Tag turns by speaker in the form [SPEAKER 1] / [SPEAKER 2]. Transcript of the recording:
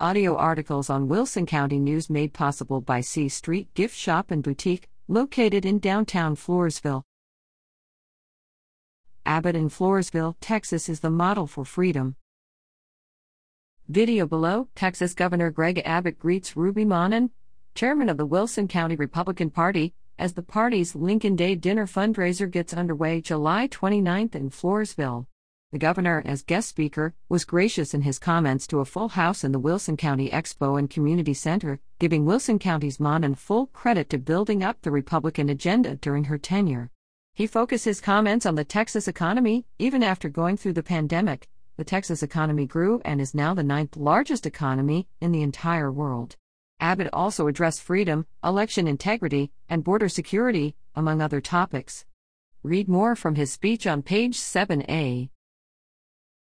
[SPEAKER 1] Audio articles on Wilson County News made possible by C Street Gift Shop and Boutique, located in downtown Floresville. Abbott in Floresville, Texas is the model for freedom. Video below Texas Governor Greg Abbott greets Ruby Monin, chairman of the Wilson County Republican Party, as the party's Lincoln Day dinner fundraiser gets underway July 29th in Floresville. The governor, as guest speaker, was gracious in his comments to a full house in the Wilson County Expo and Community Center, giving Wilson County's Monin full credit to building up the Republican agenda during her tenure. He focused his comments on the Texas economy, even after going through the pandemic. The Texas economy grew and is now the ninth largest economy in the entire world. Abbott also addressed freedom, election integrity, and border security, among other topics. Read more from his speech on page 7a.